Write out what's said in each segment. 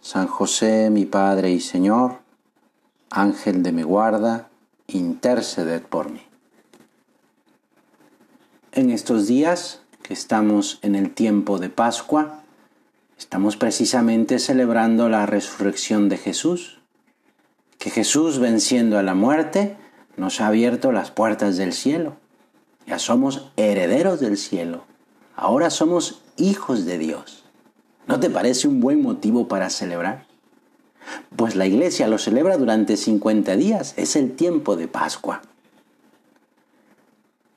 San José, mi Padre y Señor, Ángel de mi guarda, interceded por mí. En estos días que estamos en el tiempo de Pascua, estamos precisamente celebrando la resurrección de Jesús, que Jesús venciendo a la muerte nos ha abierto las puertas del cielo. Ya somos herederos del cielo. Ahora somos hijos de Dios. ¿No te parece un buen motivo para celebrar? Pues la iglesia lo celebra durante 50 días, es el tiempo de Pascua.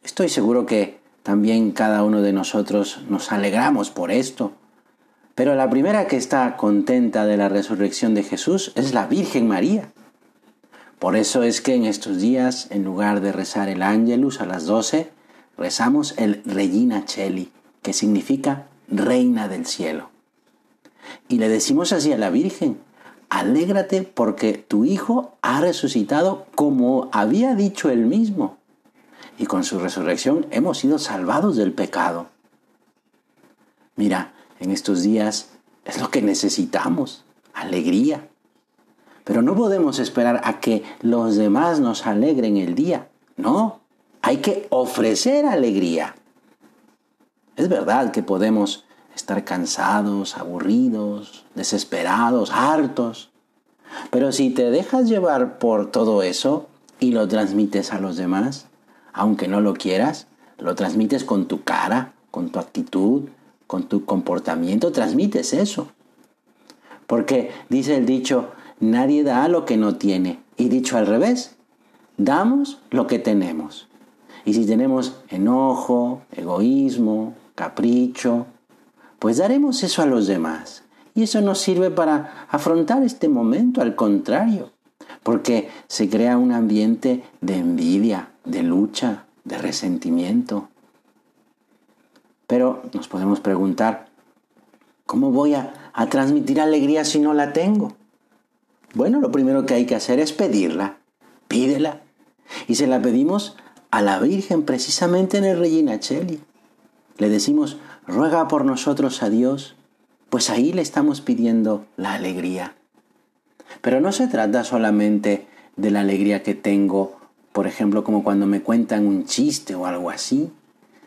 Estoy seguro que también cada uno de nosotros nos alegramos por esto, pero la primera que está contenta de la resurrección de Jesús es la Virgen María. Por eso es que en estos días, en lugar de rezar el Ángelus a las 12, rezamos el Regina Cheli, que significa Reina del Cielo. Y le decimos así a la Virgen, alégrate porque tu Hijo ha resucitado como había dicho él mismo. Y con su resurrección hemos sido salvados del pecado. Mira, en estos días es lo que necesitamos, alegría. Pero no podemos esperar a que los demás nos alegren el día. No, hay que ofrecer alegría. Es verdad que podemos estar cansados, aburridos, desesperados, hartos. Pero si te dejas llevar por todo eso y lo transmites a los demás, aunque no lo quieras, lo transmites con tu cara, con tu actitud, con tu comportamiento, transmites eso. Porque dice el dicho, nadie da lo que no tiene. Y dicho al revés, damos lo que tenemos. Y si tenemos enojo, egoísmo, capricho, pues daremos eso a los demás. Y eso nos sirve para afrontar este momento, al contrario, porque se crea un ambiente de envidia, de lucha, de resentimiento. Pero nos podemos preguntar, ¿cómo voy a, transmitir alegría si no la tengo? Bueno, lo primero que hay que hacer es pedirla. Pídela. Y se la pedimos a la Virgen precisamente en el Regina Cheli. Le decimos, ruega por nosotros a Dios, pues ahí le estamos pidiendo la alegría. Pero no se trata solamente de la alegría que tengo, por ejemplo, como cuando me cuentan un chiste o algo así.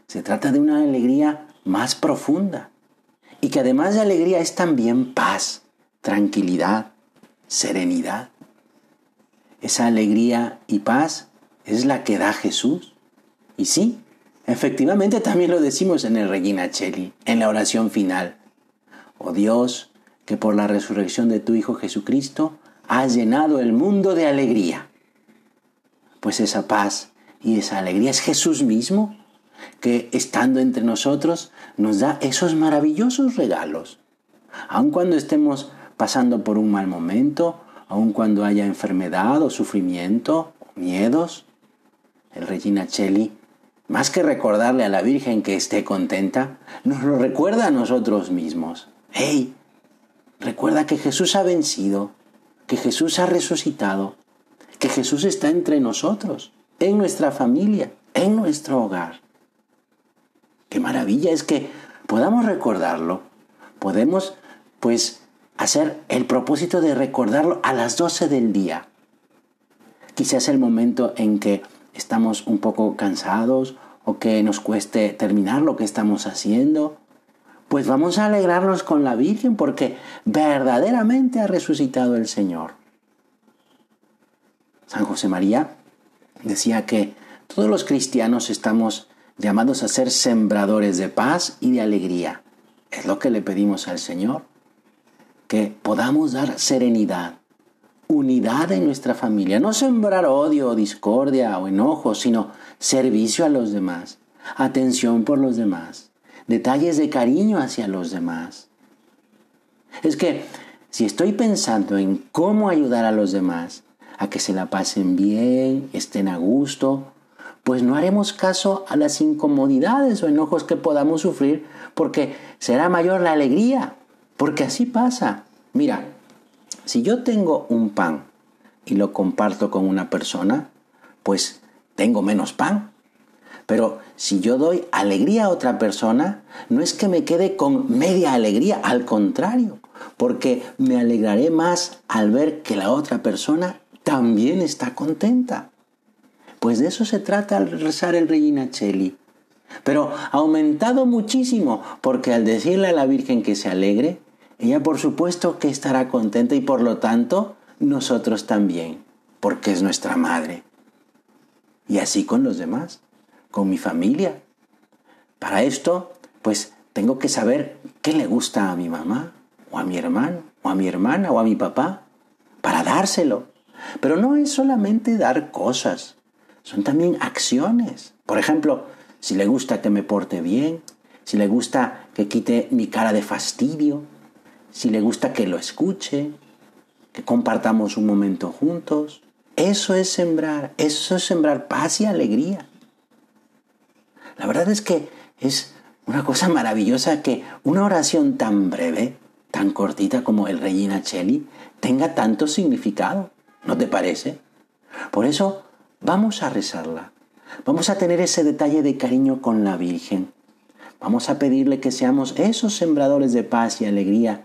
Se trata de una alegría más profunda y que además de alegría es también paz, tranquilidad, serenidad. Esa alegría y paz es la que da Jesús. Y sí, Efectivamente, también lo decimos en el Regina Cheli, en la oración final. Oh Dios, que por la resurrección de tu Hijo Jesucristo has llenado el mundo de alegría. Pues esa paz y esa alegría es Jesús mismo, que estando entre nosotros nos da esos maravillosos regalos. Aun cuando estemos pasando por un mal momento, aun cuando haya enfermedad o sufrimiento miedos, el Regina Cheli más que recordarle a la Virgen que esté contenta, nos lo recuerda a nosotros mismos. ¡Hey! Recuerda que Jesús ha vencido, que Jesús ha resucitado, que Jesús está entre nosotros, en nuestra familia, en nuestro hogar. Qué maravilla es que podamos recordarlo. Podemos, pues, hacer el propósito de recordarlo a las 12 del día. Quizás el momento en que estamos un poco cansados o que nos cueste terminar lo que estamos haciendo, pues vamos a alegrarnos con la Virgen porque verdaderamente ha resucitado el Señor. San José María decía que todos los cristianos estamos llamados a ser sembradores de paz y de alegría. Es lo que le pedimos al Señor, que podamos dar serenidad, unidad en nuestra familia, no sembrar odio discordia o enojo, sino servicio a los demás, atención por los demás, detalles de cariño hacia los demás. Es que si estoy pensando en cómo ayudar a los demás a que se la pasen bien, estén a gusto, pues no haremos caso a las incomodidades o enojos que podamos sufrir porque será mayor la alegría, porque así pasa. Mira, si yo tengo un pan y lo comparto con una persona, pues tengo menos pan. Pero si yo doy alegría a otra persona, no es que me quede con media alegría, al contrario, porque me alegraré más al ver que la otra persona también está contenta. Pues de eso se trata al rezar el Regina Cheli. Pero ha aumentado muchísimo, porque al decirle a la Virgen que se alegre, ella por supuesto que estará contenta y por lo tanto nosotros también, porque es nuestra madre. Y así con los demás, con mi familia. Para esto, pues tengo que saber qué le gusta a mi mamá, o a mi hermano, o a mi hermana, o a mi papá, para dárselo. Pero no es solamente dar cosas, son también acciones. Por ejemplo, si le gusta que me porte bien, si le gusta que quite mi cara de fastidio, si le gusta que lo escuche, que compartamos un momento juntos. Eso es sembrar, eso es sembrar paz y alegría. La verdad es que es una cosa maravillosa que una oración tan breve tan cortita como el Regina Cheli tenga tanto significado. ¿No te parece? Por eso vamos a rezarla. Vamos a tener ese detalle de cariño con la Virgen. Vamos a pedirle que seamos esos sembradores de paz y alegría